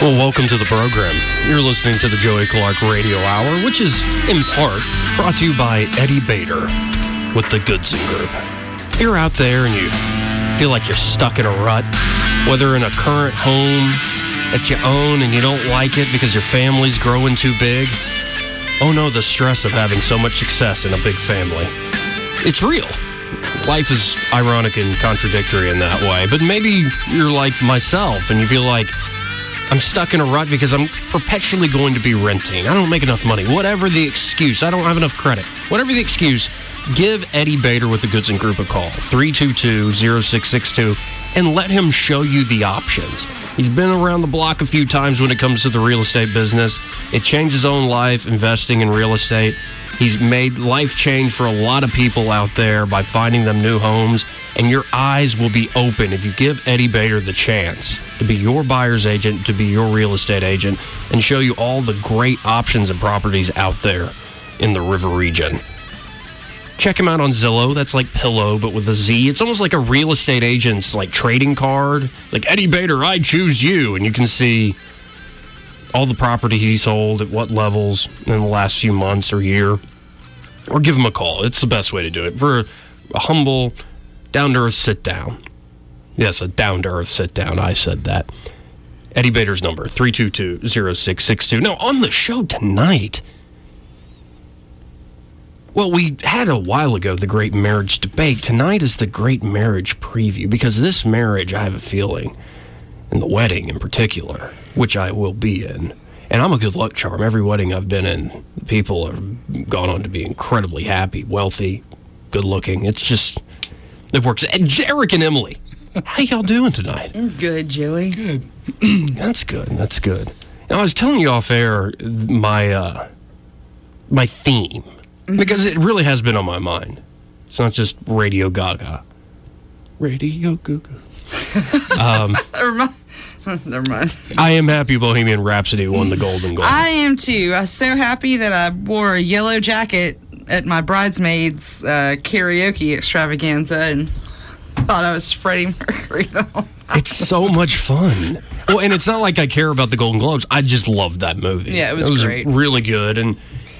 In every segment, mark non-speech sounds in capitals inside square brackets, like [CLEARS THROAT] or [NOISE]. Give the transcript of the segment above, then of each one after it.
Well, welcome to the program. You're listening to the Joey Clark Radio Hour, which is in part brought to you by Eddie Bader with the Goodson Group. If you're out there and you feel like you're stuck in a rut, whether in a current home that you own and you don't like it because your family's growing too big, oh no, the stress of having so much success in a big family. It's real. Life is ironic and contradictory in that way, but maybe you're like myself and you feel like I'm stuck in a rut because I'm perpetually going to be renting. I don't make enough money. Whatever the excuse, I don't have enough credit. Whatever the excuse, give Eddie Bader with the Goodson Group a call, 322 0662, and let him show you the options. He's been around the block a few times when it comes to the real estate business. It changed his own life investing in real estate. He's made life change for a lot of people out there by finding them new homes, and your eyes will be open if you give Eddie Bader the chance to be your buyer's agent, to be your real estate agent, and show you all the great options and properties out there in the river region. Check him out on Zillow. That's like pillow, but with a Z. It's almost like a real estate agent's like trading card. Like Eddie Bader, I choose you, and you can see all the property he sold at what levels in the last few months or year. Or give him a call. It's the best way to do it. For a humble, down to earth sit down. Yes, a down to earth sit down. I said that. Eddie Bader's number, 322 0662. Now, on the show tonight, well, we had a while ago the great marriage debate. Tonight is the great marriage preview because this marriage, I have a feeling, and the wedding in particular, which I will be in, and I'm a good luck charm. Every wedding I've been in, people have gone on to be incredibly happy, wealthy, good looking. It's just, it works. And Eric and Emily, how y'all doing tonight? I'm good, Joey. Good. [CLEARS THROAT] That's good. That's good. Now I was telling you off air my uh, my theme because it really has been on my mind. It's not just Radio Gaga. Radio Gaga. [LAUGHS] um, [LAUGHS] Never mind. [LAUGHS] Never mind. I am happy Bohemian Rhapsody won the Golden Globe. I am too. I was so happy that I wore a yellow jacket at my bridesmaids uh, karaoke extravaganza and thought I was Freddie Mercury. Though. It's so much fun. Well, and it's not like I care about the Golden Globes. I just love that movie. Yeah, it was, it was great. really good, and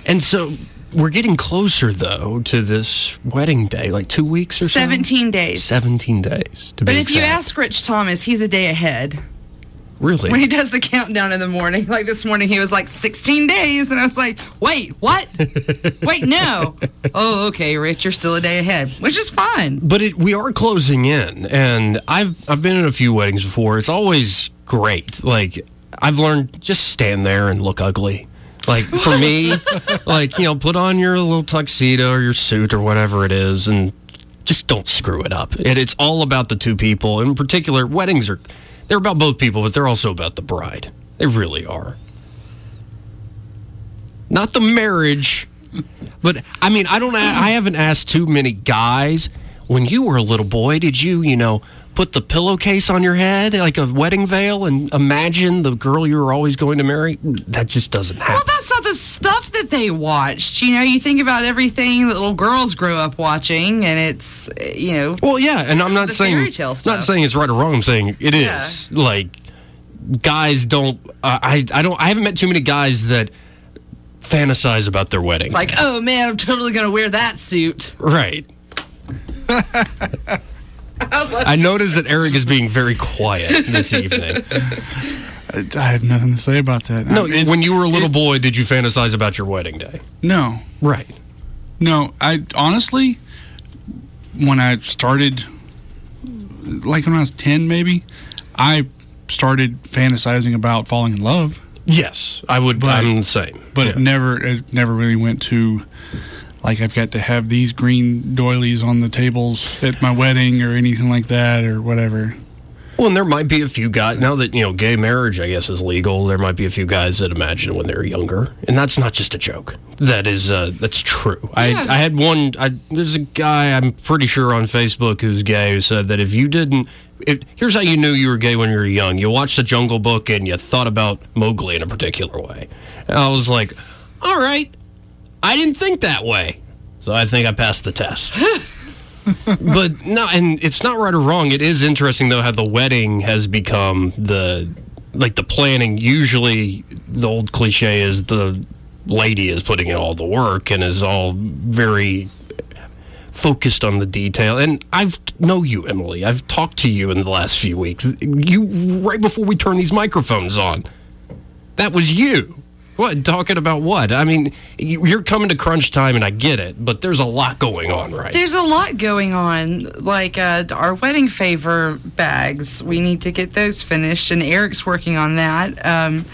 and so we're getting closer though to this wedding day, like two weeks or so. 17 days. Seventeen days. To But if you ask Rich Thomas, he's a day ahead. Really, When he does the countdown in the morning, like this morning, he was like 16 days. And I was like, wait, what? [LAUGHS] wait, no. Oh, okay, Rich, you're still a day ahead, which is fine. but it, we are closing in, and I've I've been in a few weddings before. It's always great. Like I've learned, just stand there and look ugly. Like for me, [LAUGHS] like you know, put on your little tuxedo or your suit or whatever it is, and just don't screw it up. And it's all about the two people. In particular, weddings are they're about both people, but they're also about the bride. They really are. Not the marriage, but I mean, I don't. I haven't asked too many guys. When you were a little boy, did you, you know, put the pillowcase on your head like a wedding veil and imagine the girl you were always going to marry? That just doesn't happen. Well, that's not the stuff that they watched. You know, you think about everything that little girls grow up watching, and it's, you know. Well, yeah, and I'm not saying fairy tale not saying it's right or wrong. I'm saying it is like guys don't. Uh, I I don't. I haven't met too many guys that fantasize about their wedding. Like, oh man, I'm totally going to wear that suit. right. [LAUGHS] I noticed that Eric is being very quiet this evening. I I have nothing to say about that. No, Um, it's- when you were a little boy, did you fantasize about your wedding day? no, Right. no. I honestly, when I started, like when I was ten, maybe, I started fantasizing about falling in love. Yes, I would. But- I'm the same. but Yeah. it never it never really went to like I've got to have these green doilies on the tables at my wedding or anything like that or whatever. Well, and there might be a few guys now that you know gay marriage, I guess, is legal. There might be a few guys that imagine when they were younger, and that's not just a joke. That is, uh, that's true. I, I had one. I, there's a guy I'm pretty sure on Facebook who's gay who said that if you didn't, if, here's how you knew you were gay when you were young. You watched the Jungle Book and you thought about Mowgli in a particular way. And I was like, all right, I didn't think that way, so I think I passed the test. [LAUGHS] but no, and it's not right or wrong. It is interesting though how the wedding has become the like the planning. Usually, the old cliche is the lady is putting in all the work and is all very focused on the detail. And I've know you, Emily. I've talked to you in the last few weeks. You right before we turn these microphones on, that was you. What talking about what? I mean, you- you're coming to crunch time, and I get it, but there's a lot going on, right? There's a lot going on, like uh, our wedding favor bags. We need to get those finished, and Eric's working on that. Um,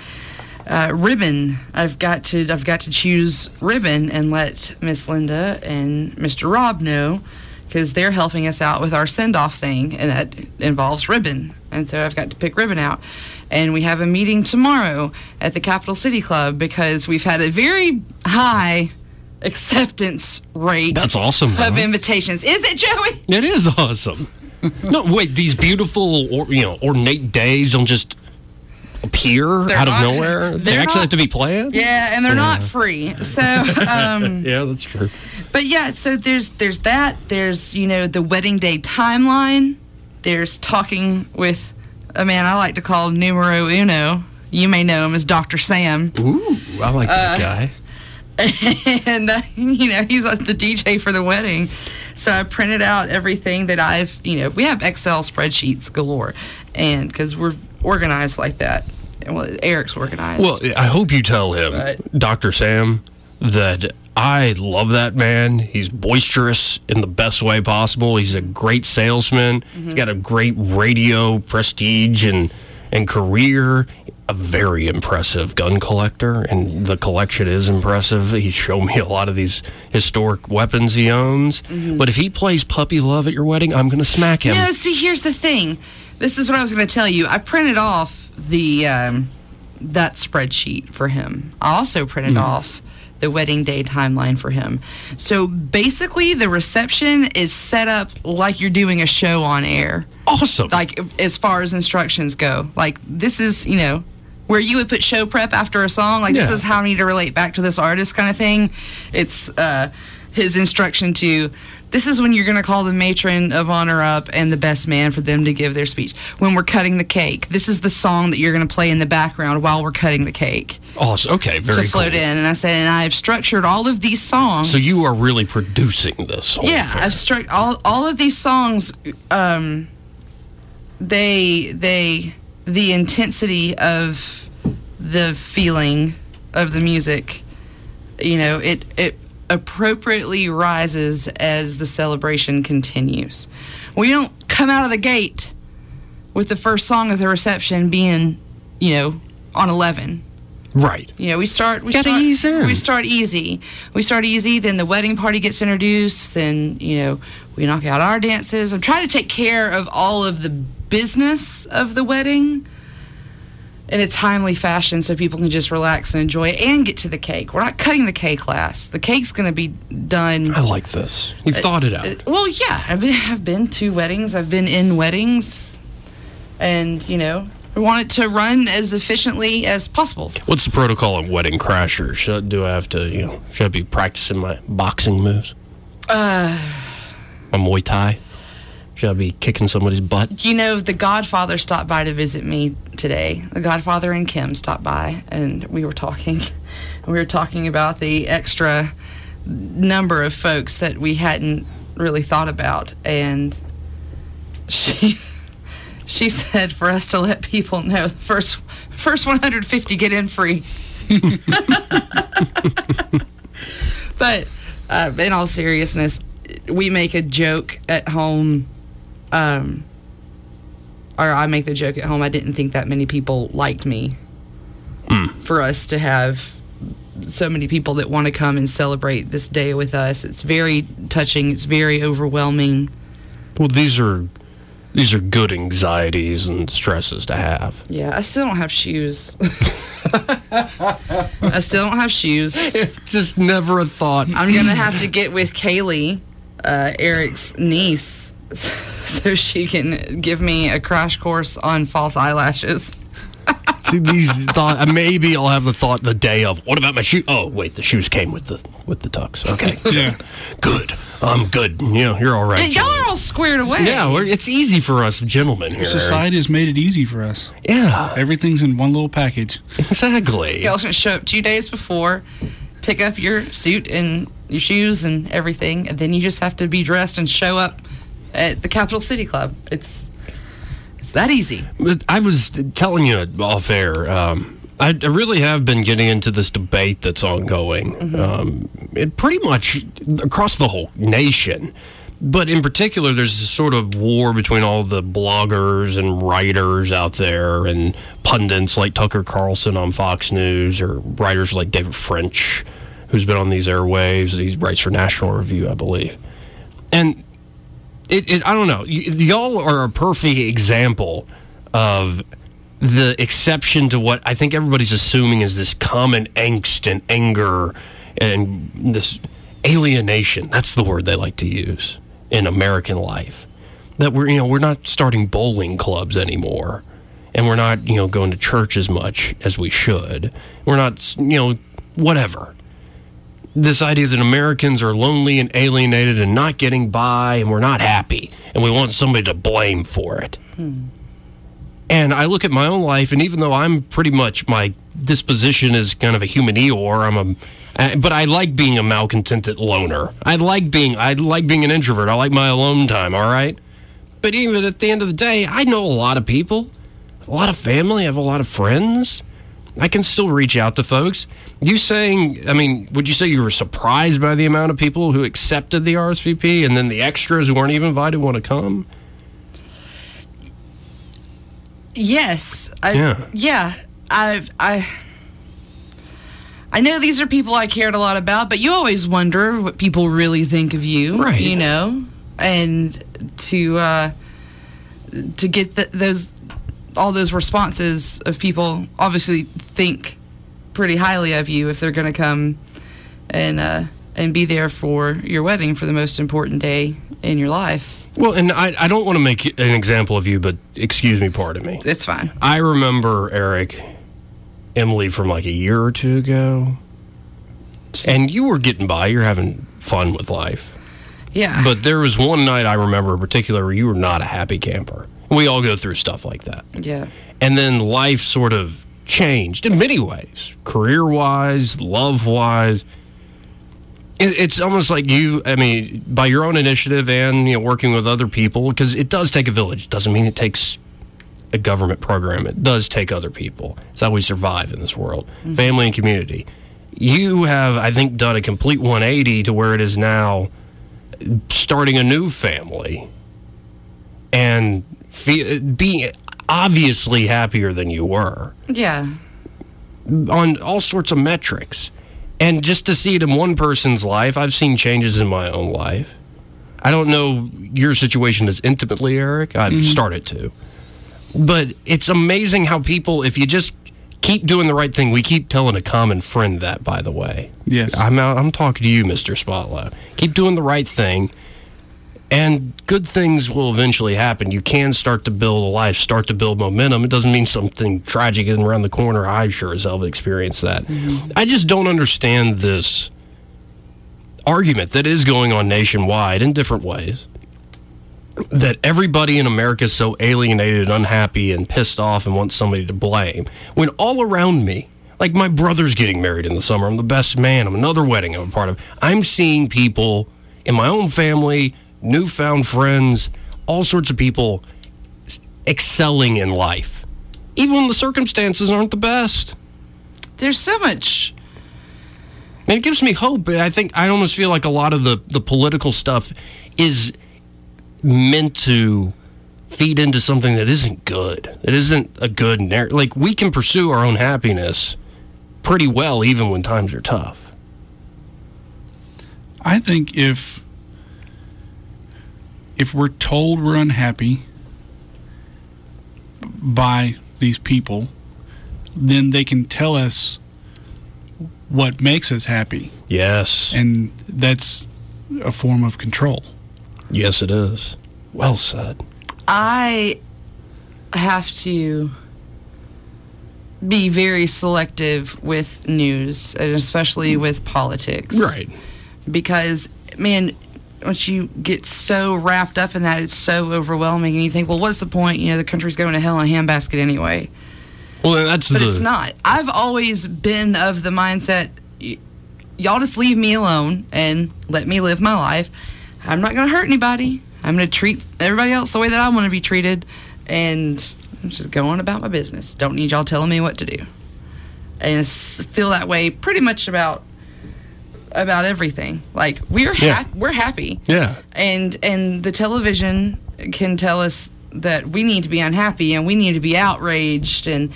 uh, ribbon. I've got to. I've got to choose ribbon and let Miss Linda and Mr. Rob know because they're helping us out with our send off thing, and that involves ribbon. And so I've got to pick ribbon out. And we have a meeting tomorrow at the Capital City Club because we've had a very high acceptance rate That's awesome. of invitations. Is it, Joey? It is awesome. no, wait, these beautiful, or, you know, ornate days don't just appear They're out of not- nowhere. They actually not- have to be planned. Yeah, and they're not free. So, [LAUGHS] um, Yeah, that's true. but yeah, so there's there's that. There's you know the wedding day timeline. There's talking with a man I like to call numero uno. You may know him as Dr. Sam. Ooh, I like that guy. [LAUGHS] and uh, you know he's the DJ for the wedding. So I printed out everything that I've you know we have Excel spreadsheets galore, and because we're organized like that. Well, Eric's organized. Well, I hope you tell him, But- Dr. Sam, that I love that man. He's boisterous in the best way possible. He's a great salesman. Mm-hmm. He's got a great radio prestige and and career. A very impressive gun collector, and the collection is impressive. He's shown me a lot of these historic weapons he owns. But if he plays puppy love at your wedding, I'm going to smack him. No, see, here's the thing. This is what I was going to tell you. I printed off the um, that spreadsheet for him. I also printed off the wedding day timeline for him. So basically, the reception is set up like you're doing a show on air. Awesome. Like as far as instructions go, like this is you know where you would put show prep after a song. Like this is how I need to relate back to this artist kind of thing. It's uh, his instruction to. This is when you're going to call the matron of honor up and the best man for them to give their speech. When we're cutting the cake, this is the song that you're going to play in the background while we're cutting the cake awesome. Okay, very to float cool. in. And I said, and I've structured all of these songs. So you are really producing this. Whole Yeah, affair. I've struck all all of these songs. Um, they they the intensity of the feeling of the music. You know, it it appropriately rises as the celebration continues. We don't come out of the gate with the first song of the reception being, you know, on eleven. right. You know, we start we Gotta start ease in. we start easy. We start easy, then the wedding party gets introduced, then, you know, we knock out our dances. I'm trying to take care of all of the business of the wedding in a timely fashion so people can just relax and enjoy it and get to the cake. We're not cutting the cake last. The cake's going to be done I like this. You've thought it out. uh, well, yeah, I've been, I've been to weddings. I've been in weddings, and you know, I want it to run as efficiently as possible. What's the protocol on wedding crashers? Should, do I have to, you know, should I be practicing my boxing moves? Uh. My Muay Thai? Should I be kicking somebody's butt? You know, the Godfather stopped by to visit me today. The Godfather and Kim stopped by, and we were talking. [LAUGHS] We were talking about the extra number of folks that we hadn't really thought about, and [LAUGHS] she she said for us to let people know the first first 150 get in free. [LAUGHS] but uh, in all seriousness, we make a joke at home um, or I make the joke at home. I didn't think that many people liked me for us to have so many people that want to come and celebrate this day with us. It's very touching. It's very overwhelming. Well, these are these are good anxieties and stresses to have. Yeah, I still don't have shoes. [LAUGHS] I still don't have shoes. Just never a thought. I'm gonna have to get with Kaylee, uh, Eric's niece, [LAUGHS] so she can give me a crash course on false eyelashes. [LAUGHS] See, these thought uh, maybe I'll have the thought the day of what about my shoe? Oh wait, the shoes came with the with the tux. Okay, [LAUGHS] Yeah. good. I'm good. You know, you're all right. And y'all are all squared away. Yeah, we're, it's easy for us gentlemen here. Society has made it easy for us. Yeah, Everything's in one little package. exactly. Y'all should show up two days before, pick up your suit and your shoes and everything, and then you just have to be dressed and show up at the Capital City Club. It's it's that easy. I was telling you off air. Um, I, I really have been getting into this debate that's ongoing. Um, it pretty much across the whole nation. But in particular, there's this sort of war between all the bloggers and writers out there and pundits like Tucker Carlson on Fox News or writers like David French, who's been on these airwaves. He writes for National Review, I believe. And it, it I don't know. Y'all are a perfect example of the exception to what I think everybody's assuming is this common angst and anger and this alienation. That's the word they like to use in American life. That we're you know we're not starting bowling clubs anymore, and we're not you know going to church as much as we should. We're not you know whatever this idea that Americans are lonely and alienated and not getting by and we're not happy and we want somebody to blame for it. And I look at my own life, and even though I'm pretty much my disposition is kind of a human Eeyore, I'm a, uh, but I like being a malcontented loner. I like being, I like being an introvert. I like my alone time. All right, but even at the end of the day, I know a lot of people, a lot of family, I have a lot of friends. I can still reach out to folks. You saying, I mean, would you say you were surprised by the amount of people who accepted the RSVP and then the extras who weren't even invited want to come? Yes. I, Yeah. Yeah. I've I I know these are people I cared a lot about, but you always wonder what people really think of you, Right. You know, and to uh, to get th- those all those responses of people obviously think pretty highly of you if they're going to come and uh, and be there for your wedding for the most important day in your life. Well, and I, I don't want to make an example of you, but excuse me, pardon me. It's fine. I remember, Eric, Emily from like a year or two ago, and you were getting by. You're having fun with life. Yeah. But there was one night I remember in particular where you were not a happy camper. We all go through stuff like that. yeah. And then life sort of changed in many ways, career wise, love wise. It's almost like you, I mean, by your own initiative and you know, working with other people, because it does take a village. It doesn't mean it takes a government program. It does take other people. It's how we survive in this world mm-hmm. family and community. You have, I think, done a complete 180 to where it is now starting a new family and fe- being obviously happier than you were Yeah. on all sorts of metrics. And just to see it in one person's life, I've seen changes in my own life. I don't know your situation as intimately, Eric. I've mm-hmm. started to. But it's amazing how people, if you just keep doing the right thing, we keep telling a common friend that, by the way. Yes. I'm out, I'm talking to you, Mr. Spotlight. Keep doing the right thing, and good things will eventually happen. You can start to build a life, start to build momentum. It doesn't mean something tragic is around the corner. I sure as hell have experienced that. Mm-hmm. I just don't understand this argument that is going on nationwide in different ways. That everybody in America is so alienated and unhappy and pissed off and wants somebody to blame. When all around me, like my brother's getting married in the summer, I'm the best man, I'm another wedding I'm a part of. I'm seeing people in my own family, newfound friends, all sorts of people excelling in life, even when the circumstances aren't the best. There's so much And it gives me hope. I think I almost feel like a lot of the, the political stuff is meant to feed into something that isn't good. It isn't a good narrative. Like we can pursue our own happiness pretty well, even when times are tough. I think if if we're told we're unhappy by these people, then they can tell us what makes us happy, Yes. and that's a form of control. Yes, it is. Well said. I have to be very selective with news, and especially with politics. Right. Because, man, once you get so wrapped up in that, it's so overwhelming, and you think, well, what's the point? You know, the country's going to hell in a handbasket anyway. Well, that's But the. it's not. I've always been of the mindset, y- y'all just leave me alone and let me live my life. I'm not going to hurt anybody. I'm going to treat everybody else the way that I want to be treated, and I'm just going about my business. Don't need y'all telling me what to do. And feel that way pretty much about about everything. Like we're Yeah. we're happy Yeah. and and the television can tell us that we need to be unhappy and we need to be outraged and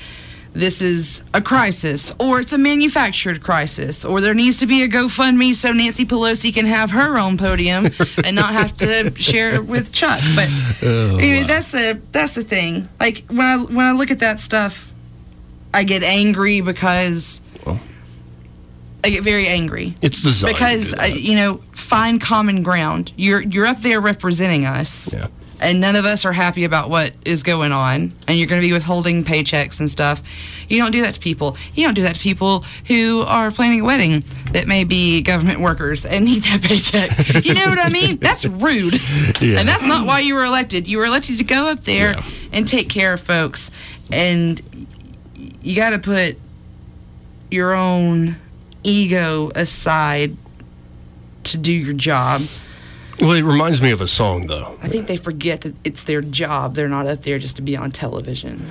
this is a crisis or it's a manufactured crisis or there needs to be a GoFundMe so Nancy Pelosi can have her own podium [LAUGHS] and not have to share it with Chuck. But oh, anyway, that's the that's the thing. Like when I when I look at that stuff, I get angry because I get very angry. It's designed because uh, you know find common ground. You're you're up there representing us Yeah. and none of us are happy about what is going on and you're going to be withholding paychecks and stuff. You don't do that to people. You don't do that to people who are planning a wedding that may be government workers and need that paycheck. You know what i mean? [LAUGHS] That's rude. Yeah. and that's not why you were elected. You were elected to go up there Yeah. and take care of folks and you got to put your own ego aside to do your job. Well, it reminds me of a song, though. I think they forget that it's their job. They're not up there just to be on television.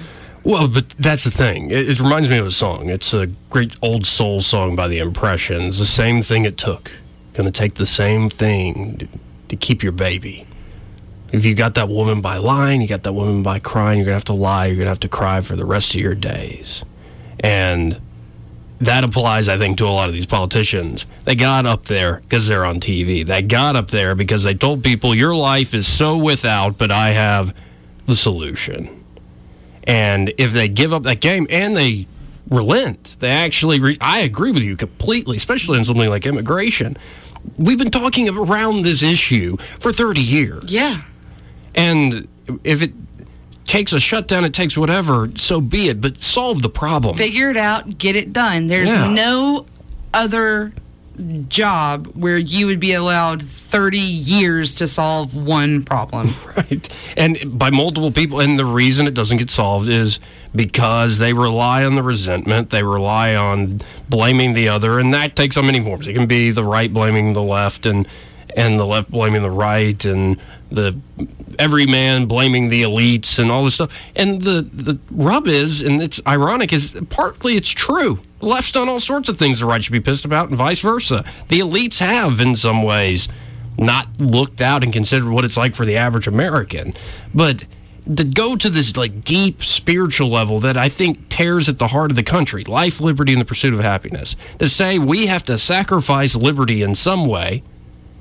Well, but that's the thing. It, it reminds me of a song. It's a great old soul song by the Impressions. The same thing it took. Gonna take the same thing to, to keep your baby. If you got that woman by lying, you got that woman by crying, you're gonna have to lie, you're gonna have to cry for the rest of your days. And that applies, I think, to a lot of these politicians. They got up there because they're on TV. They got up there because they told people, your life is so without, but I have the solution. And if they give up that game and they relent, they actually, re- I agree with you completely, especially in something like immigration. We've been talking around this issue for 30 years. Yeah. And if it takes a shutdown, it takes whatever, so be it, but solve the problem. Figure it out, get it done. There's Yeah. no other job where you would be allowed 30 years to solve one problem. [LAUGHS] right? And by multiple people. And the reason it doesn't get solved is because they rely on the resentment. They rely on blaming the other, and that takes on many forms. It can be the right blaming the left, and and the left blaming the right, and the every man blaming the elites, and all this stuff. And the the rub is, and it's ironic, is partly it's true. The left's done all sorts of things the right should be pissed about, and vice versa. The elites have, in some ways, not looked out and considered what it's like for the average American. But to go to this like deep spiritual level that I think tears at the heart of the country, life, liberty, and the pursuit of happiness, to say we have to sacrifice liberty in some way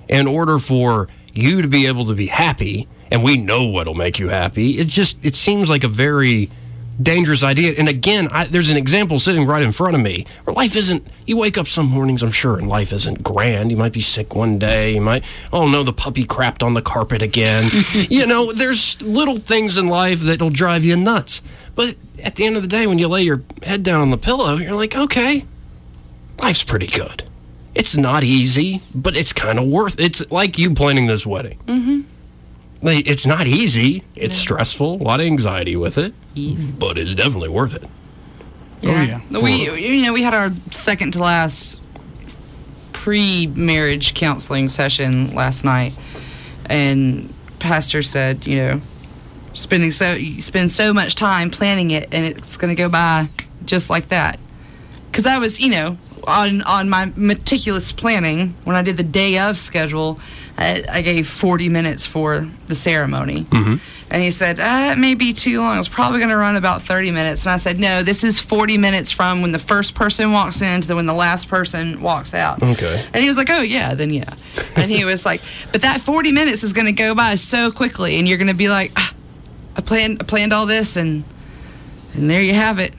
in order for you to be able to be happy, and we know what'll make you happy. It just it seems like a very dangerous idea. And again, I, there's an example sitting right in front of me where life isn't. You wake up some mornings, I'm sure, and life isn't grand. You might be sick one day. You might, oh no, the puppy crapped on the carpet again. [LAUGHS] you know, there's little things in life that'll drive you nuts. But at the end of the day, when you lay your head down on the pillow, you're like, okay, life's pretty good. It's not easy, but it's kind of worth. It's like you planning this wedding. Mm-hmm. Like, it's not easy. It's stressful. A lot of anxiety with it, but it's definitely worth it. Oh, yeah. We you know we had our second to last pre-marriage counseling session last night, and pastor said, you know, spending so you spend so much time planning it, and it's going to go by just like that. Because I was, you know, on on my meticulous planning when I did the day of schedule, I, I gave 40 minutes for the ceremony. Mm-hmm. And he said, uh, it may be too long. It's probably going to run about 30 minutes. And I said, no, this is 40 minutes from when the first person walks in to when the last person walks out. Okay. And he was like, oh, yeah, then yeah. [LAUGHS] And he was like, but that 40 minutes is going to go by so quickly. And you're going to be like, ah, I planned, I planned all this and, and there you have it.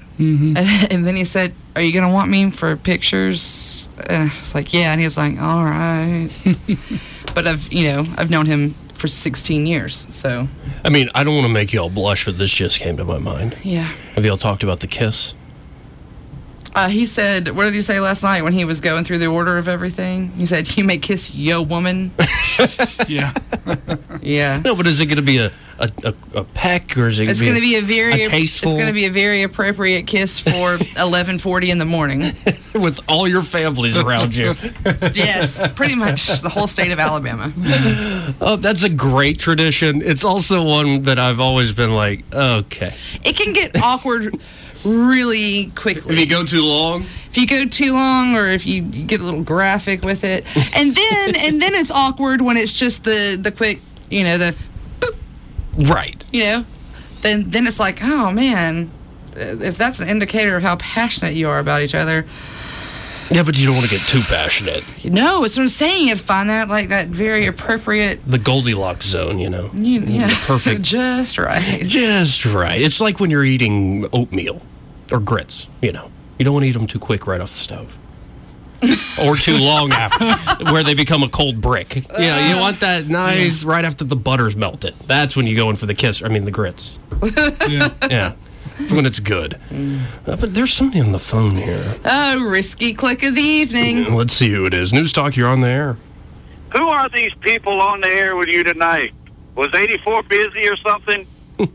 And, [LAUGHS] and then he said, are you going to want me for pictures? And I was like, yeah. And he's like, all right. [LAUGHS] but I've, you know, I've known him for 16 years. So, I mean, I don't want to make y'all blush, but this just came to my mind. yeah. Have y'all talked about the kiss? Uh, he said, what did he say last night when he was going through the order of everything? He said, you may kiss yo woman. [LAUGHS] [LAUGHS] Yeah. yeah. No, but is it going to be a, a, a, a peck or is it It's going to be a very a tasteful It's going to be a very appropriate kiss for [LAUGHS] 11:40 in the morning. [LAUGHS] with all your families around you? yes, pretty much the whole state of Alabama. oh, that's a great tradition. It's also one that I've always been like, okay. It can get awkward really quickly. If you go too long, if you go too long or if you get a little graphic with it [LAUGHS] and then and then it's awkward when it's just the the quick you know the boop. right? you know then then it's like oh man if that's an indicator of how passionate you are about each other Yeah, but you don't want to get too passionate. no it's what i'm saying you'd find that like that very appropriate The Goldilocks zone, you know. you, yeah [LAUGHS] perfect. just right Just right. It's like when you're eating oatmeal or grits, you know. You don't want to eat them too quick right off the stove. [LAUGHS] or too long after, where they become a cold brick. You know, you [LAUGHS] want that nice right after the butter's melted. That's when you go in for the kiss. I mean, the grits. [LAUGHS] Yeah. Yeah, it's when it's good. Uh, but there's somebody on the phone here. oh risky click of the evening Let's see who it is. News Talk, you're on the air. Who are these people on the air with you tonight? Was 84 busy or something? [LAUGHS] bless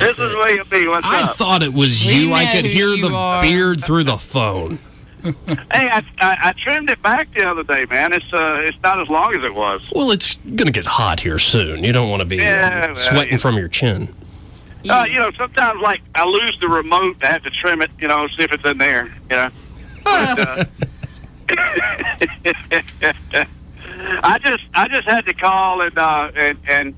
This is it. William B. What's I up? thought it was We you. I could hear the are. beard through the phone. [LAUGHS] hey, I, I, I trimmed it back the other day, man. It's uh, it's not as long as it was. Well, it's going to get hot here soon. You don't want to be uh, Yeah, well, sweating you- from your chin. Uh, you know, sometimes like I lose the remote, I have to trim it. You know, see if it's in there. You know. But, uh, [LAUGHS] I just I just had to call and uh, and and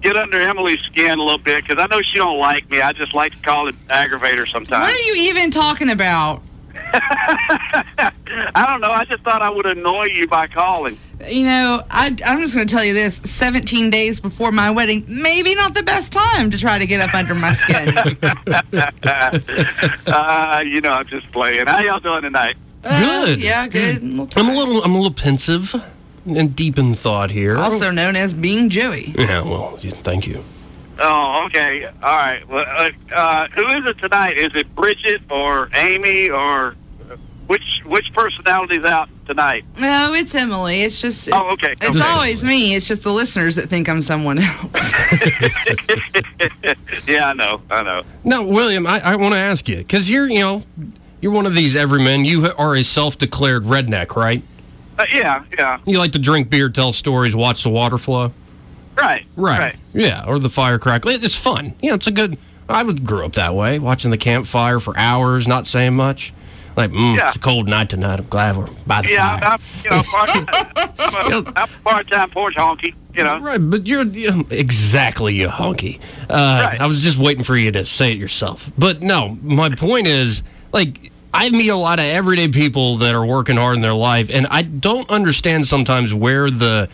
get under Emily's skin a little bit because I know she don't like me. I just like to call it aggravate her what are you even talking about [LAUGHS] I don't know. I just thought I would annoy you by calling. you know, I, I'm just going to tell you this 17 days before my wedding, maybe not the best time to try to get up under my skin. [LAUGHS] Uh, you know, I'm just playing. How y'all doing tonight? Uh, Good. yeah, good. I'm a little, I'm a little pensive and deep in thought here. Also known as being Joey. yeah. Well, thank you. Oh, okay. All right. Well, uh, uh, who is it tonight? Is it Bridget or Amy or which which personality's out tonight? No, it's Emily. It's just. Oh, okay. It's okay. always me. It's just the listeners that think I'm someone else. [LAUGHS] [LAUGHS] yeah, I know. I know. No, William, I, I want to ask you because you're, you know, you're one of these everymen. You are a self-declared redneck, right? Uh, yeah, yeah. You like to drink beer, tell stories, watch the water flow. Right. Right. Yeah, or the fire crackle. It's fun. Yeah, it's a good. I would grew up that way, watching the campfire for hours, not saying much. Like, mm, Yeah. it's a cold night tonight. I'm glad we're by the Yeah, fire. I'm, you know, part, I'm a, [LAUGHS] I'm a part-time porch honky. You know. Right, but you're, you exactly you honky. Uh, Right. I was just waiting for you to say it yourself. But no, my point is, like, I meet a lot of everyday people that are working hard in their life, and I don't understand sometimes where the.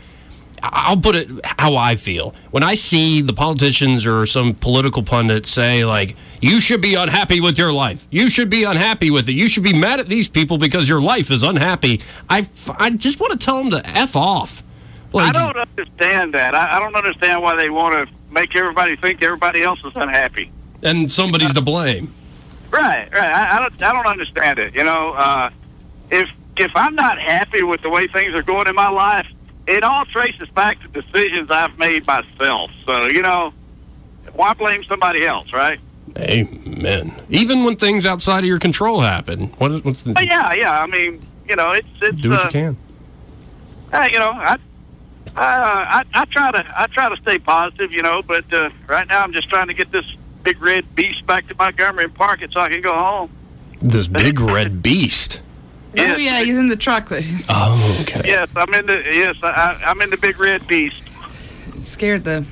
I'll put it how I feel. When I see the politicians or some political pundit say, like, you should be unhappy with your life. You should be unhappy with it. You should be mad at these people because your life is unhappy. I, I just want to tell them to F off. I don't understand that. I, I don't understand why they want to make everybody think everybody else is unhappy. and somebody's to blame. Right, right. I, I don't, I don't understand it. You know, uh, if if I'm not happy with the way things are going in my life, it all traces back to decisions I've made myself. So you know, why blame somebody else, right? Amen. Even when things outside of your control happen, what is, what's the But yeah, yeah. I mean, you know, it's it's do what uh, you can? uh, you know, I, I, I I try to I try to stay positive, you know, but uh, right now I'm just trying to get this big red beast back to Montgomery and park it so I can go home. This big red beast. Oh yeah, he's in the truck. Oh, okay. Yes, I'm in the yes, I, I'm in the big red beast. Scared the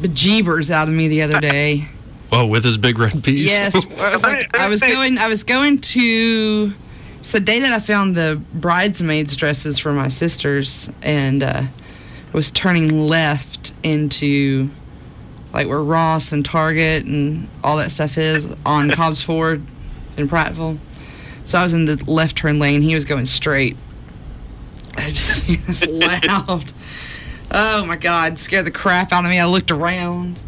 bejeebers out of me the other day. Oh, with his big red beast. Yes, [LAUGHS] I was like, I was going, I was going to. It's the day that I found the bridesmaids' dresses for my sisters, and uh, was turning left into like where Ross and Target and all that stuff is on [LAUGHS] Cobb's Ford in Prattville. So I was in the left turn lane. He was going straight. I just [LAUGHS] he was loud. Oh my God! Scared the crap out of me. I looked around.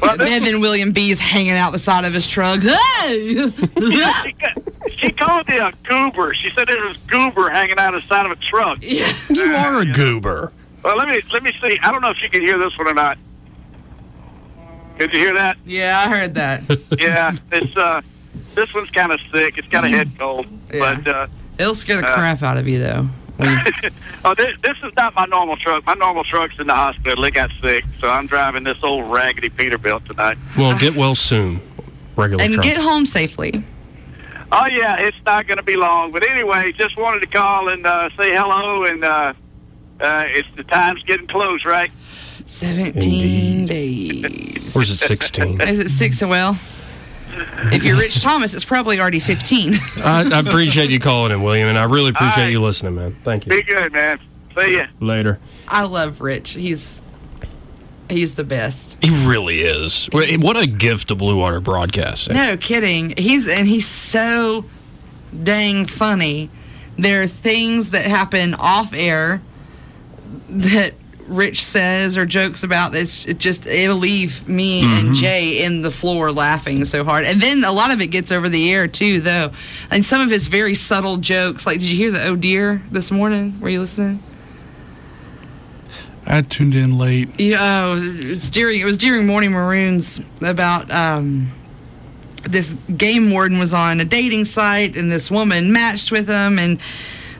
Well, this Evan William B's hanging out the side of his truck. [LAUGHS] Hey! she, ca- she called me a goober. She said it was goober hanging out the side of a truck. You uh, are a goober. Well, let me let me see. I don't know if you can hear this one or not. Did you hear that? yeah, I heard that. [LAUGHS] Yeah, it's uh, this one's kind of sick. It's got a head cold, Yeah. but uh, It'll scare the Uh, crap out of you, though. [LAUGHS] Oh, this, this is not my normal truck. My normal truck's in the hospital. It got sick, so I'm driving this old raggedy Peterbilt tonight. Well, get well soon. Regular and truck. get home safely. Oh yeah, it's not going to be long. But anyway, just wanted to call and uh, say hello. And uh, uh, it's the time's getting close, right? 17 days. Or is it 16? [LAUGHS] Is it six? Well, if you're Rich Thomas, it's probably already 15. [LAUGHS] I, I appreciate you calling in, William, and I really appreciate All right. you listening, man. Thank you. Be good, man. See ya. Later. I love Rich. He's he's the best. He really is. What a gift to Bluewater Broadcasting. No kidding. He's and he's so dang funny. There are things that happen off air that Rich says or jokes about that's it just it'll leave me and Jay in the floor laughing so hard. And then a lot of it gets over the air too though. And some of his very subtle jokes, like did you hear the oh dear this morning? Were you listening? I tuned in late. Yeah, oh, it's during it was during Morning Maroons about um, this game warden was on a dating site and this woman matched with him and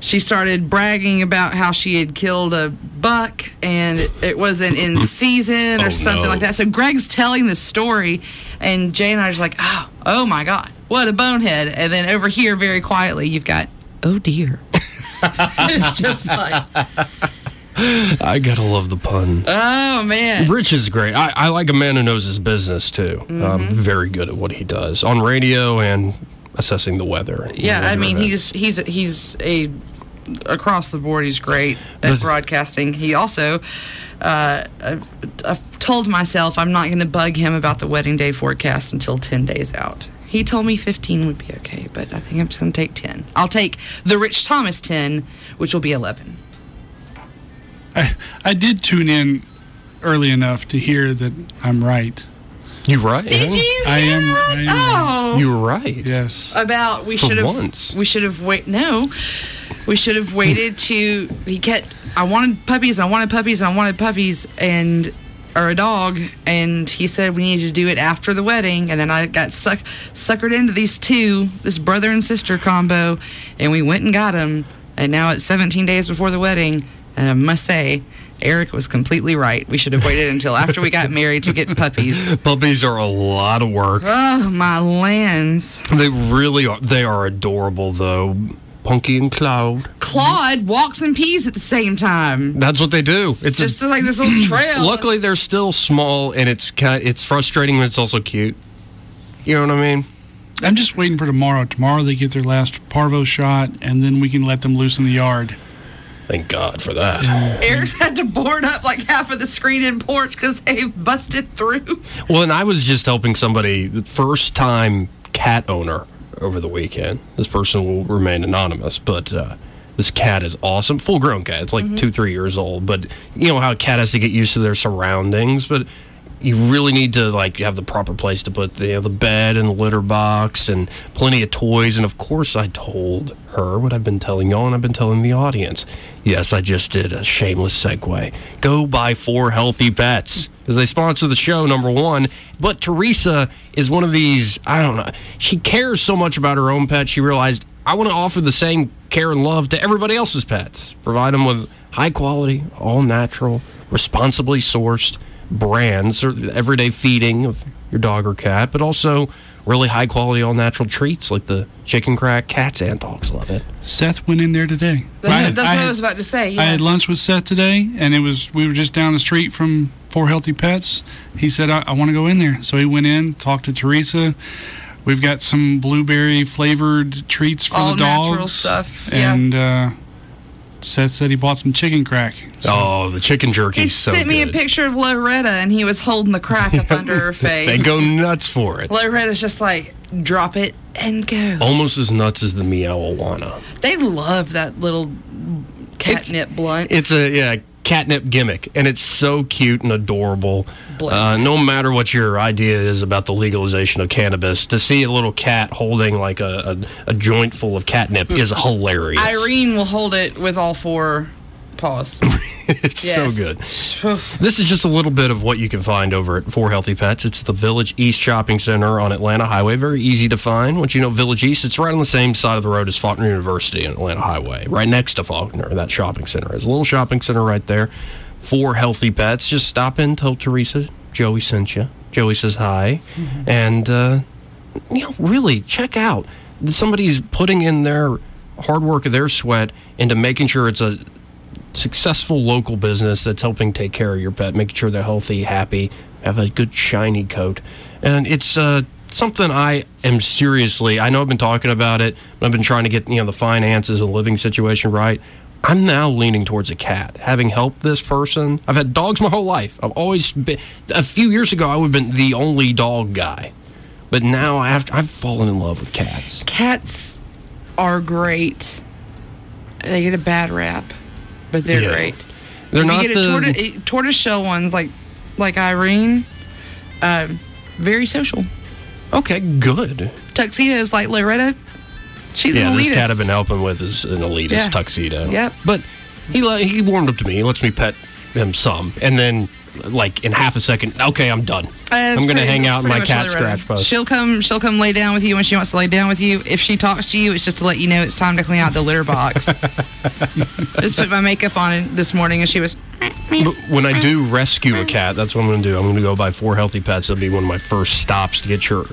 she started bragging about how she had killed a buck and it, wasn't in [LAUGHS] season or Oh, something no. like that. So Greg's telling the story and Jay and I are just like, oh, oh my God, what a bonehead. And then over here, very quietly, you've got, oh dear. [LAUGHS] just like, I gotta love the puns. oh man. Rich is great. I, I like a man who knows his business too. Mm-hmm. Um, very good at what he does on radio and assessing the weather. Yeah, I mean events. he's he's he's a across the board. He's great at But- broadcasting. He also. Uh, I've, I've told myself I'm not going to bug him about the wedding day forecast until 10 days out. He told me 15 would be okay, but I think I'm just going to take 10. I'll take the Rich Thomas 10, which will be 11. I, I did tune in early enough to hear that I'm right. You right? Did you? I am- hear that? I am- Oh. You were right. Yes. about we should have once. we should have wait no we should have waited to he kept i wanted puppies i wanted puppies i wanted puppies and or a dog and he said we needed to do it after the wedding and then i got suck, suckered into these two this brother and sister combo and we went and got them and now it's 17 days before the wedding and i must say eric was completely right we should have waited until after we got married to get puppies [LAUGHS] Puppies are a lot of work. oh my lands They really are. They are adorable though. Punky and Cloud. Claude walks and pees at the same time. That's what they do. It's Just a, like this little trail. luckily they're still small and it's kind. It's frustrating, but it's also cute. You know what I mean? I'm just waiting for tomorrow. Tomorrow they get their last parvo shot, and then we can let them loose in the yard. Thank God for that. Eric's had to board up like half of the screen and porch because they've busted through. Well, and I was just helping somebody, first time cat owner over the weekend. This person will remain anonymous, but uh, this cat is awesome. Full grown cat. It's like two, three years old. But you know how a cat has to get used to their surroundings, but you really need to like have the proper place to put the, you know, the bed and the litter box and plenty of toys. And of course, I told her what I've been telling y'all and I've been telling the audience. Yes, I just did a shameless segue. Go buy four healthy pets because they sponsor the show, number one. But Teresa is one of these, I don't know, she cares so much about her own pet, she realized I want to offer the same care and love to everybody else's pets. Provide them with high quality, all natural, responsibly sourced brands or everyday feeding of your dog or cat, but also really high quality all natural treats like the chicken crack. Cats and dogs love it. Seth went in there today. That's, I had- that's I what I was about to say. I had lunch with Seth today, and it was we were just down the street from Four Healthy Pets. He said, "I, I want to go in there," so he went in, talked to Teresa. We've got some blueberry flavored treats for All the dogs. All natural stuff, yeah. And uh, Seth said he bought some chicken crack. So Oh, the chicken jerky he so sent me a picture of Loretta, and he was holding the crack up under her [LAUGHS] face. They go nuts for it. Loretta's just like, drop it and go. Almost as nuts as the Meowijuana. They love that little catnip blunt. It's a yeah catnip gimmick, and it's so cute and adorable. Uh, no matter what your idea is about the legalization of cannabis, to see a little cat holding like a, a, a joint full of catnip is [LAUGHS] hilarious. Irene will hold it with all four paws. [LAUGHS] it's Yes. so good. This is just a little bit of what you can find over at For Healthy Pets. It's the Village East Shopping Center on Atlanta Highway. Very easy to find. Once you know Village East, it's right on the same side of the road as Faulkner University and Atlanta Highway, right next to Faulkner. That shopping center is a little shopping center right there. For Healthy Pets, just stop in, tell Teresa Joey sent you. Joey says hi, and uh, you know, really check out somebody's putting in their hard work of their sweat into making sure it's a successful local business that's helping take care of your pet, making sure they're healthy, happy, have a good shiny coat. And it's uh, something I am seriously, I know I've been talking about it, but I've been trying to get, you know, the finances and living situation right. I'm now leaning towards a cat. Having helped this person, I've had dogs my whole life. I've always been, a few years ago, I would have been the only dog guy. But now I've, I've fallen in love with cats. Cats are great. They get a bad rap, but they're Yeah. great. They're if not you get the. a tortoise, tortoise shell ones like like Irene, um, very social. okay, good. Tuxedos like Loretta, she's yeah, an elitist. this cat I've been helping with is an elitist Yeah. tuxedo. Yep. But he he warmed up to me. He lets me pet him some, and then like in half a second, okay, I'm done. Uh, I'm gonna pretty- hang out in my cat scratch post. She'll come. She'll come lay down with you when she wants to lay down with you. If she talks to you, it's just to let you know it's time to clean out the litter box. [LAUGHS] just put my makeup on this morning, and she was. But when I do rescue a cat, that's what I'm going to do. I'm going to go buy four healthy pets. That'll be one of my first stops to get sure,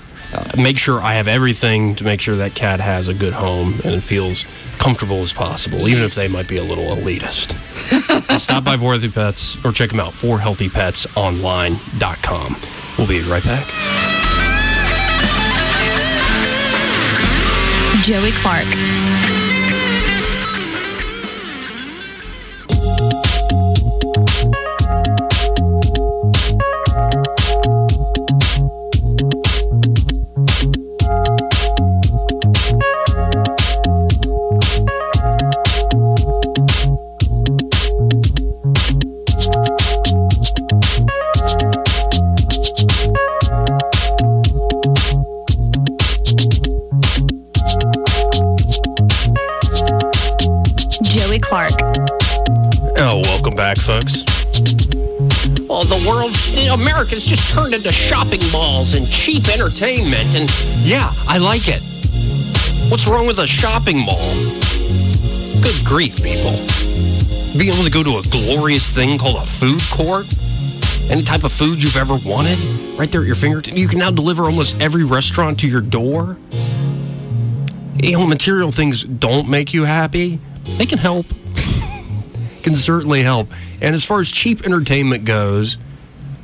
make sure I have everything to make sure that cat has a good home and feels comfortable as possible, even if they might be a little elitist. [LAUGHS] Stop by Four Healthy Pets or check them out, fourhealthypetsonline.com. We'll be right back. Joey Clark. Clark. Oh, welcome back, folks. Well, the world's America's just turned into shopping malls and cheap entertainment, and yeah, I like it. What's wrong with a shopping mall? Good grief, people. Being able to go to a glorious thing called a food court, any type of food you've ever wanted, right there at your fingertips. You can now deliver almost every restaurant to your door. You know, material things don't make you happy. They can help can certainly help. And as far as cheap entertainment goes,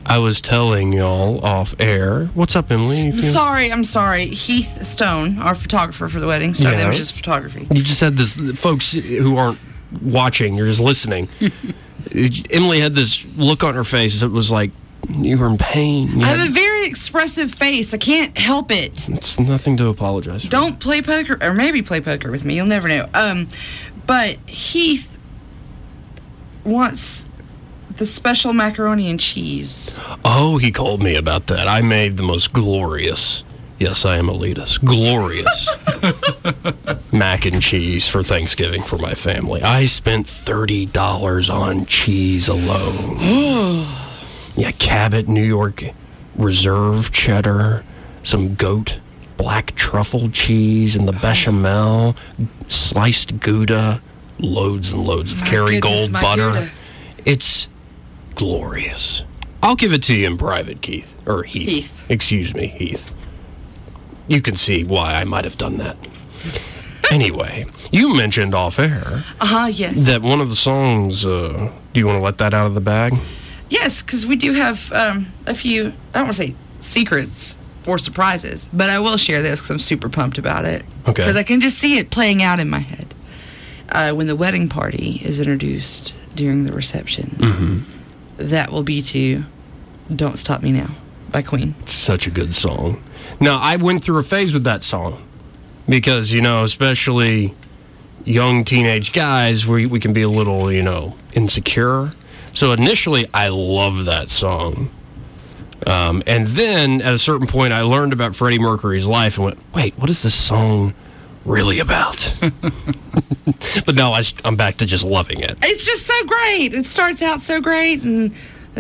I was telling y'all off air. What's up, Emily? Feel- Sorry, I'm sorry. Heath Stone, our photographer for the wedding. So Yeah. that was just photography. you just had this, folks who aren't watching, you're just listening. [LAUGHS] Emily had this look on her face that was like, you were in pain. You I have a very expressive face. I can't help it. it's nothing to apologize for. Don't play poker, or maybe play poker with me. You'll never know. Um, but Heath wants the special macaroni and cheese. Oh, he called me about that. I made the most glorious. Yes, I am elitist. Glorious [LAUGHS] mac and cheese for Thanksgiving for my family. I spent thirty dollars on cheese alone. [GASPS] yeah, Cabot, New York Reserve cheddar, some goat black truffle cheese, and the bechamel, sliced Gouda, loads and loads of My Kerrygold goodness, butter. Gouda. It's glorious. I'll give it to you in private, Keith. Or Heath. Heath. Excuse me, Heath. You can see why I might have done that. Anyway, you mentioned off air Uh huh. Yes. that one of the songs, uh, do you want to let that out of the bag? Yes, because we do have um, a few, I don't want to say secrets or surprises, but I will share this because I'm super pumped about it. Okay. Because I can just see it playing out in my head. Uh, when the wedding party is introduced during the reception, Mm-hmm. that will be to Don't Stop Me Now by Queen. Such a good song. Now, I went through a phase with that song because, you know, especially young teenage guys, we, we can be a little, you know, insecure. So initially, I loved that song. Um, and then at a certain point, I learned about Freddie Mercury's life and went, wait, what is this song really about? [LAUGHS] but no, I, am back to just loving it. It's just so great. It starts out so great, and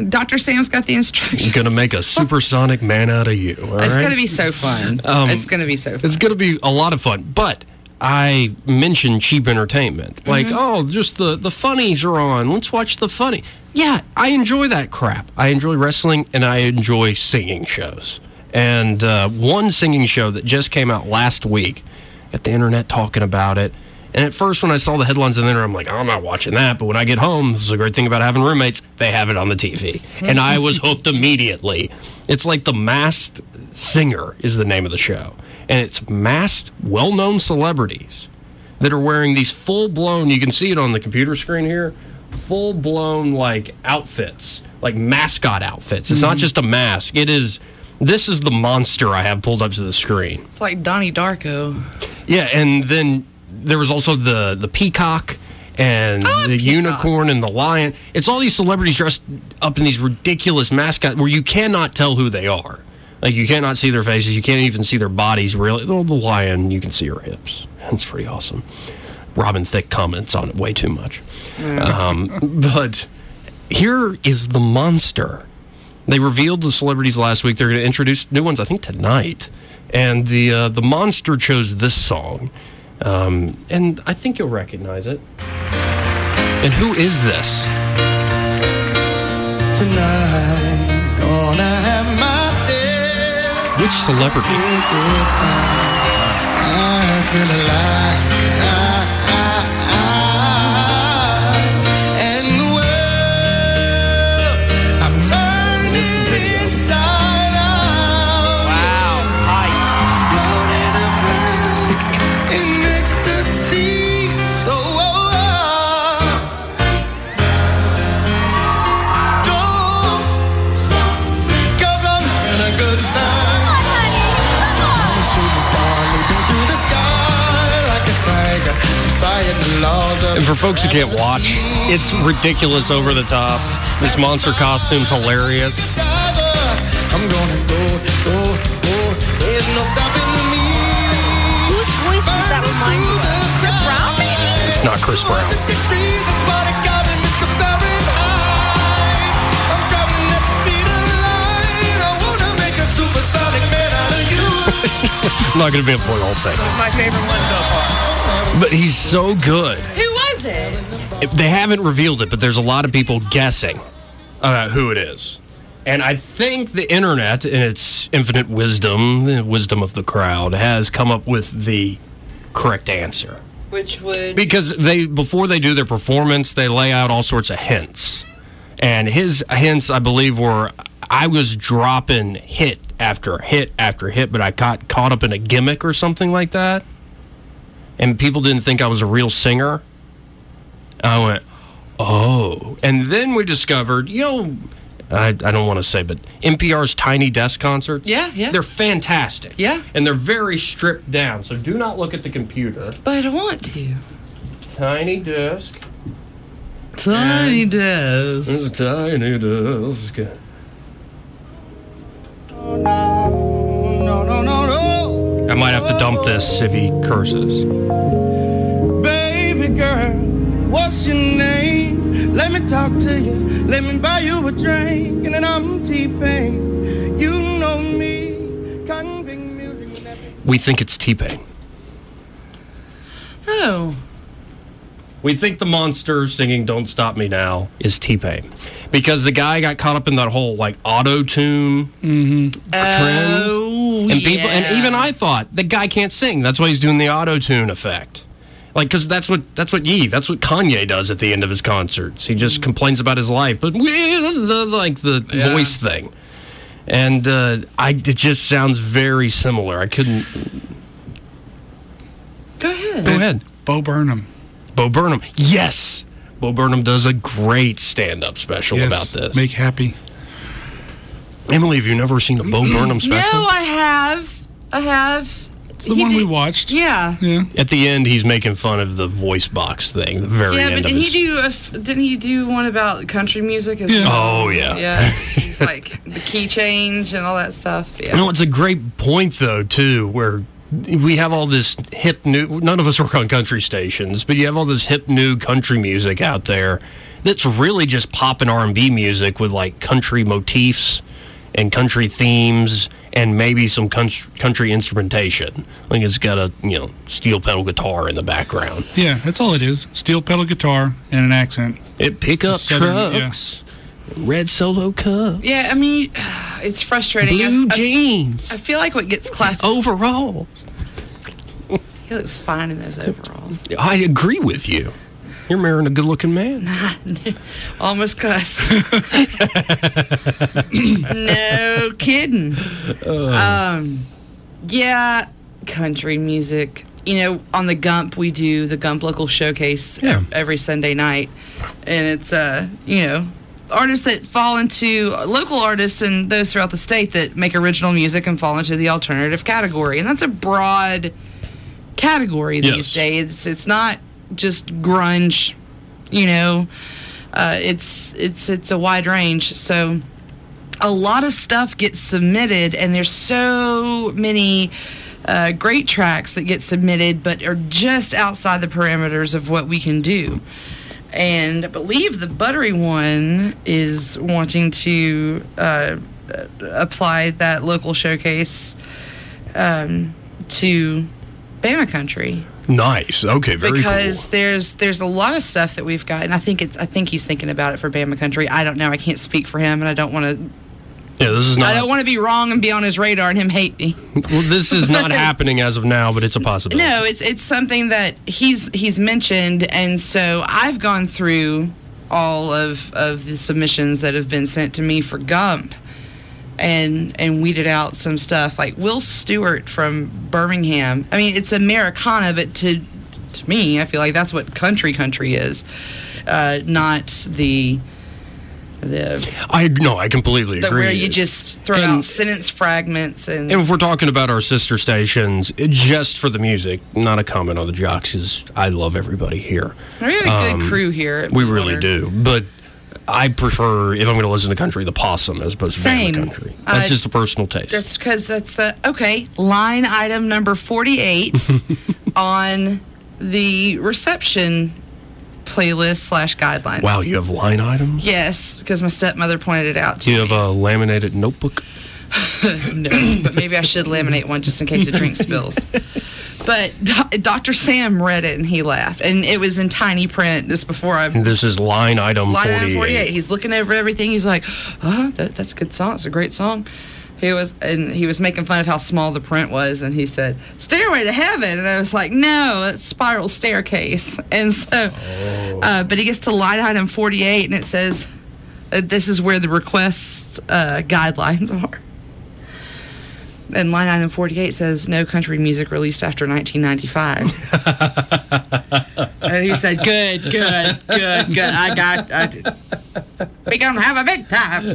Dr. Sam's got the instructions. He's Going to make a [LAUGHS] supersonic man out of you. all It's right? going to be so fun. Um, it's going to be so fun. It's going to be a lot of fun. But I mentioned cheap entertainment. Like, oh, just the, the funnies are on. Let's watch the funny. Yeah, I enjoy that crap. I enjoy wrestling and I enjoy singing shows. And uh, one singing show that just came out last week, got the internet talking about it. And at first, when I saw the headlines in there, I'm like, I'm not watching that. But when I get home, this is a great thing about having roommates. They have it on the TV. and I was [LAUGHS] hooked immediately. It's like The Masked Singer is the name of the show. And it's masked, well known celebrities that are wearing these full blown, you can see it on the computer screen here, full blown like outfits, like mascot outfits. It's not mm-hmm. just a mask. It is, this is the monster I have pulled up to the screen. It's like Donnie Darko. Yeah, and then there was also the the peacock and the unicorn and the lion. It's all these celebrities dressed up in these ridiculous mascots where you cannot tell who they are. Like you cannot see their faces, you can't even see their bodies really. Oh, the lion, you can see her hips. That's pretty awesome. Robin Thicke comments on it way too much. Um, but here is the monster. They revealed the celebrities last week. They're going to introduce new ones, I think, tonight. And the uh, the monster chose this song, um, and I think you'll recognize it. And who is this? Tonight, gonna have myself Which celebrity? And for folks who can't watch, it's ridiculous over the top. This monster costume's hilarious. I'm gonna go, go, go. There's no stopping me. Whose voice does that remind you of? Chris Brown? It's not Chris Brown. [LAUGHS] Degrees, that's what I got in Mr. Fahrenheit. I'm traveling at the speed of light. I wanna make a supersonic man out of you. I'm not going to be able to play the whole thing. My favorite one so far. But he's so good. Who was it? They haven't revealed it, but there's a lot of people guessing about who it is. And I think the internet, in its infinite wisdom, the wisdom of the crowd, has come up with the correct answer. Which would Because they before they do their performance, they lay out all sorts of hints. And his hints, I believe, were I was dropping hit after hit after hit, but I got caught up in a gimmick or something like that. And people didn't think I was a real singer. I went, oh. And then we discovered, you know, I, I don't want to say, but NPR's Tiny Desk concerts. Yeah, yeah. They're fantastic. Yeah. And they're very stripped down. So do not look at the computer. But I want to. Tiny Desk. Tiny desk. Tiny Desk. No, no, no, no. I might have to dump this if he curses. Baby girl, what's your name? Let me talk to you. Let me buy you a drink. And then I'm T-Pain. You know me. Convict music. We think it's T Pain. Oh. We think the monster singing "Don't Stop Me Now" is T Pain, because the guy got caught up in that whole like auto tune mm-hmm. trend, Oh, and people, and even I thought the guy can't sing. That's why he's doing the auto tune effect. Like, because that's what that's what Ye, that's what Kanye does at the end of his concerts. He just complains about his life, but with the like the Yeah. voice thing, and uh, I it just sounds very similar. I couldn't. Go ahead. Go ahead. Bo Burnham. Bo Burnham. Yes. Bo Burnham does a great stand up special Yes, about this. Make happy. Emily, have you never seen a Bo Burnham special? No, I have. I have. It's the one we watched. Yeah. Yeah. At the end, he's making fun of the voice box thing. The very Yeah, end but didn't he do a f didn't he do one about country music as Yeah. well? Oh, yeah. Yeah. He's [LAUGHS] like the key change and all that stuff. Yeah. You know, it's a great point though too, where we have all this hip new. None of us work on country stations, but you have all this hip new country music out there that's really just pop and R and B music with like country motifs and country themes and maybe some country, country instrumentation. Like it's got a you know steel pedal guitar in the background. Yeah, that's all it is. Steel pedal guitar and an accent. It pickup Southern, yeah. trucks, red solo cup, Yeah, I mean, [SIGHS] it's frustrating. blue I, I- jeans, I feel like what gets classified. overalls. He looks fine in those overalls. I agree with you. You're marrying a good-looking man. [LAUGHS] Almost cussed. [LAUGHS] no kidding. Um, yeah, country music. You know, on the Gump, we do the Gump Local Showcase Yeah. every Sunday night, and it's uh, you know, artists that fall into local artists and those throughout the state that make original music and fall into the alternative category, and that's a broad category these Yes. days. It's not just grunge, you know. Uh, it's it's it's a wide range. So a lot of stuff gets submitted, and there's so many uh, great tracks that get submitted, but are just outside the parameters of what we can do. And I believe the buttery one is wanting to uh, uh, apply that local showcase um, to Bama country Nice. Okay, very because cool. there's there's a lot of stuff that we've got, and I think it's I think he's thinking about it for Bama country. I don't know. I can't speak for him, and I don't want to. Yeah, this is not. I don't want to be wrong and be on his radar and him hate me. well, this is not [LAUGHS] happening as of now, but it's a possibility. No, it's it's something that he's he's mentioned, and so I've gone through all of of the submissions that have been sent to me for Gump, and and weeded out some stuff like Will Stewart from Birmingham. I mean, it's Americana, but to to me, I feel like that's what country country is, uh, not the the I no, I completely the agree. where you just throw And- out sentence fragments and. And if we're talking about our sister stations, just for the music, not a comment on the jocks, is I love everybody here. we got a good um, crew here. We really do. But I prefer, if I'm going to listen to country, the possum as opposed to Same. Bama country. That's Uh, just a personal taste. Just because that's uh, okay. Line item number 48 [LAUGHS] on the reception playlist slash guidelines. wow, you have line items? Yes, because my stepmother pointed it out to Do you me. have a laminated notebook? [LAUGHS] no, but maybe I should laminate one just in case the drink [LAUGHS] spills. But Do- Dr. Sam read it and he laughed, and it was in tiny print. This before I this is line item line 48. item 48. He's looking over everything. He's like, "Oh, that, that's a good song. It's a great song." He was, and he was making fun of how small the print was, and he said, "Stairway to Heaven," and I was like, "No, it's Spiral Staircase." [LAUGHS] And so, uh, but he gets to line item 48, and it says, uh, "This is where the requests uh, guidelines [LAUGHS] are." And line item 48 says, "No country music released after 1995." and he said, "Good, good, good, good. I got. I, we gonna have a big time."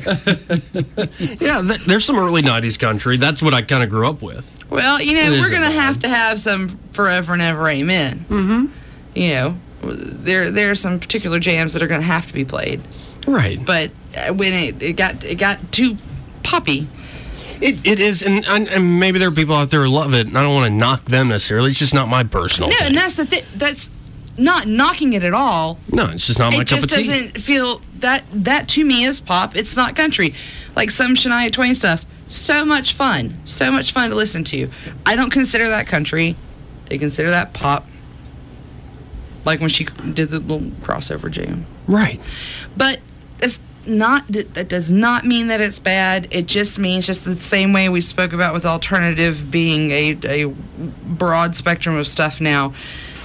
Yeah, th- there's some early 90s country. That's what I kind of grew up with. Well, you know, It we're gonna have to have some forever and ever amen. Mm-hmm. You know, there there are some particular jams that are gonna have to be played. Right. But uh, when it, it got it got too poppy, It, it is, and, and, maybe there are people out there who love it, and I don't want to knock them necessarily. It's just not my personal no, thing. and that's the thing. That's not knocking it at all. no, it's just not my it cup just of tea. doesn't feel that that to me is pop. It's not country, like some Shania Twain stuff. So much fun, so much fun to listen to. I don't consider that country. I consider that pop. like when she did the little crossover jam. Right. But it's not that does not mean that it's bad. It just means just the same way we spoke about with alternative being a, a broad spectrum of stuff now.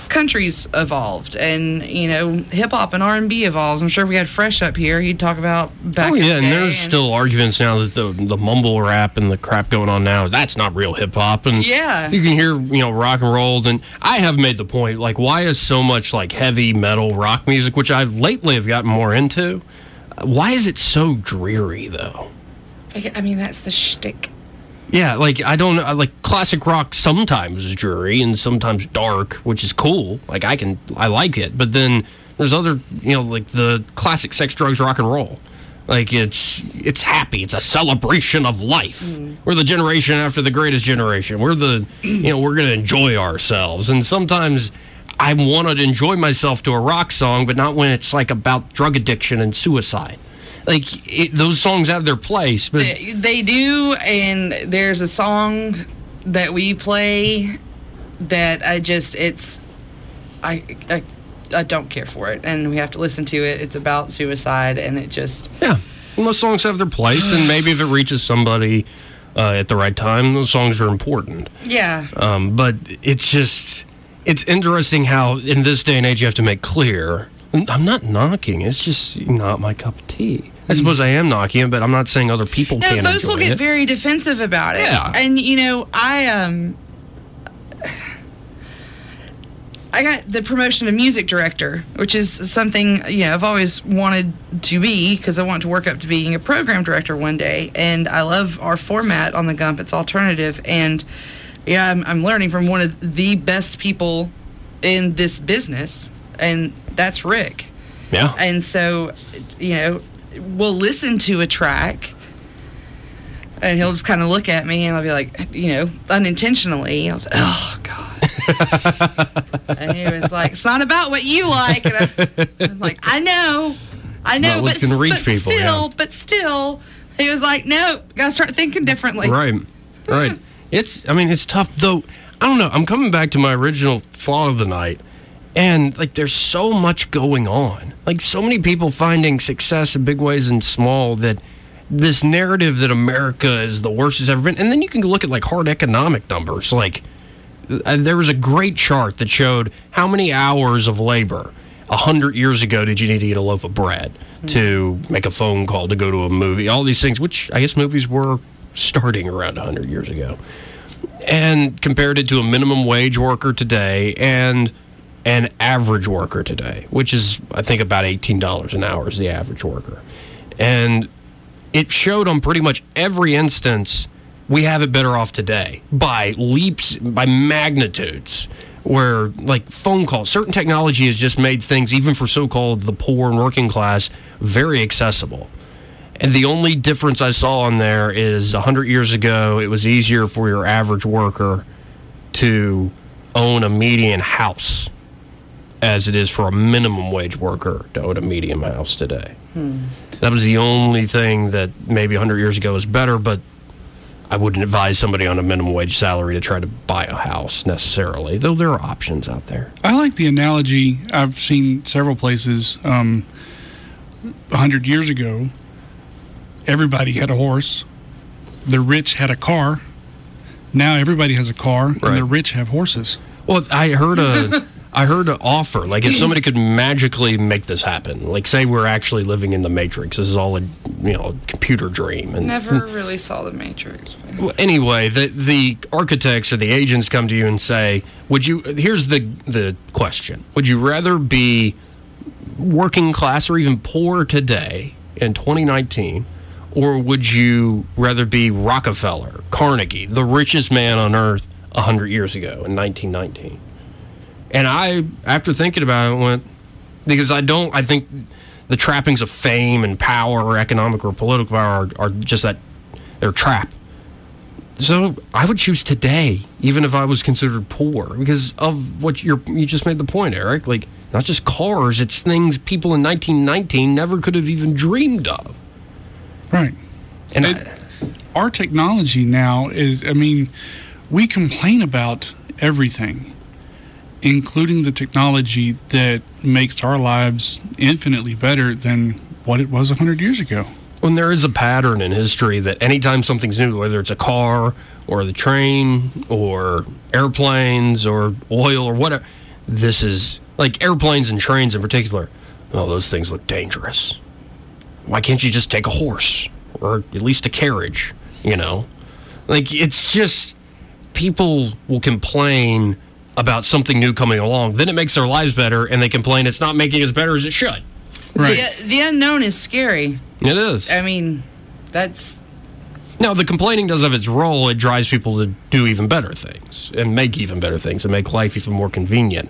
Countries evolved, and you know, hip hop and R and B evolves. I'm sure if we had Fresh up here, he'd talk about back. Oh yeah, the and there's still arguments now that the the mumble rap and the crap going on now that's not real hip hop, and Yeah. you can hear you know rock and roll. And I have made the point like why is so much like heavy metal rock music, which I've lately have gotten more into. Why is it so dreary though? I mean, that's the shtick. Yeah, like I don't like classic rock sometimes is dreary and sometimes dark, which is cool. Like I can I like it, but then there's other you know like the classic sex drugs rock and roll. Like it's it's happy. It's a celebration of life. Hmm. We're the generation after the greatest generation. We're the you know we're gonna enjoy ourselves. And sometimes I want to enjoy myself to a rock song, but not when it's like about drug addiction and suicide. Like it, those songs have their place, but They, they do, and there's a song that we play that I just it's I, I I don't care for it, and we have to listen to it. It's about suicide, and it just Yeah. Well, those songs have their place, and maybe if it reaches somebody uh, at the right time, those songs are important. yeah. Um, but it's just, it's interesting how in this day and age you have to make clear. I'm not knocking. It's just not my cup of tea. I suppose I am knocking it, but I'm not saying other people No, can't folks will get it. very defensive about it. Yeah. And you know, I um I got the promotion of music director, which is something you know I've always wanted to be because I want to work up to being a program director one day. And I love our format on the Gump. It's alternative, and yeah, I'm, I'm learning from one of the best people in this business, and that's Rick. yeah. And so, you know, we'll listen to a track and he'll just kind of look at me and I'll be like, you know, unintentionally, I'll, oh, God. [LAUGHS] and he was like, it's not about what you like. And I, I was like, I know. I It's know, but, what's gonna reach but people, still, yeah. but still, he was like, no, gotta start thinking differently. Right. Right. [LAUGHS] It's I mean it's tough though. I don't know. I'm coming back to my original thought of the night. And like there's so much going on. Like so many people finding success in big ways and small that this narrative that America is the worst it's ever been. And then you can look at like hard economic numbers. Like uh, there was a great chart that showed how many hours of labor a hundred years ago did you need to eat a loaf of bread to make a phone call to go to a movie all these things which i guess movies were starting around 100 years ago. And compared it to a minimum wage worker today and an average worker today which is i think about $18 an hour is the average worker. And it showed on pretty much every instance we have it better off today by leaps by magnitudes where like phone calls. Certain technology has just made things even for so-called the poor and working class very accessible and the only difference i saw on there is 100 years ago it was easier for your average worker to own a median house as it is for a minimum wage worker to own a medium house today that was the only thing that maybe 100 years ago was better, but I wouldn't advise somebody on a minimum wage salary to try to buy a house necessarily, though there are options out there. I like the analogy I've seen several places. Um, a hundred years ago, everybody had a horse. The rich had a car. Now everybody has a car, Right. and the rich have horses. Well, I heard a. [LAUGHS] I heard an offer. Like, if somebody could magically make this happen, like, say we're actually living in the Matrix, this is all a, you know, computer dream. And Never really saw the Matrix. Well, anyway, the the architects or the agents come to you and say, "Would you?" Here's the the question: Would you rather be working class or even poor today in 2019, or would you rather be Rockefeller, Carnegie, the richest man on earth hundred years ago in 1919? And I, after thinking about it, went because I don't. I think the trappings of fame and power, or economic or political power, are, are just that they're trap. So I would choose today, even if I was considered poor, because of what you're, you just made the point, Eric. Like, not just cars, it's things people in 1919 never could have even dreamed of. Right. And It- our technology now is, I mean, we complain about everything. including the technology that makes our lives infinitely better than what it was 100 years ago. When there is a pattern in history that anytime something's new, whether it's a car or the train or airplanes or oil or whatever, this is like airplanes and trains in particular. Oh, those things look dangerous. Why can't you just take a horse or at least a carriage? You know, like it's just people will complain about something new coming along. Then it makes their lives better, and they complain it's not making as better as it should. Right. The, the unknown is scary. It is. I mean, that's Now, the complaining does have its role. It drives people to do even better things and make even better things and make life even more convenient.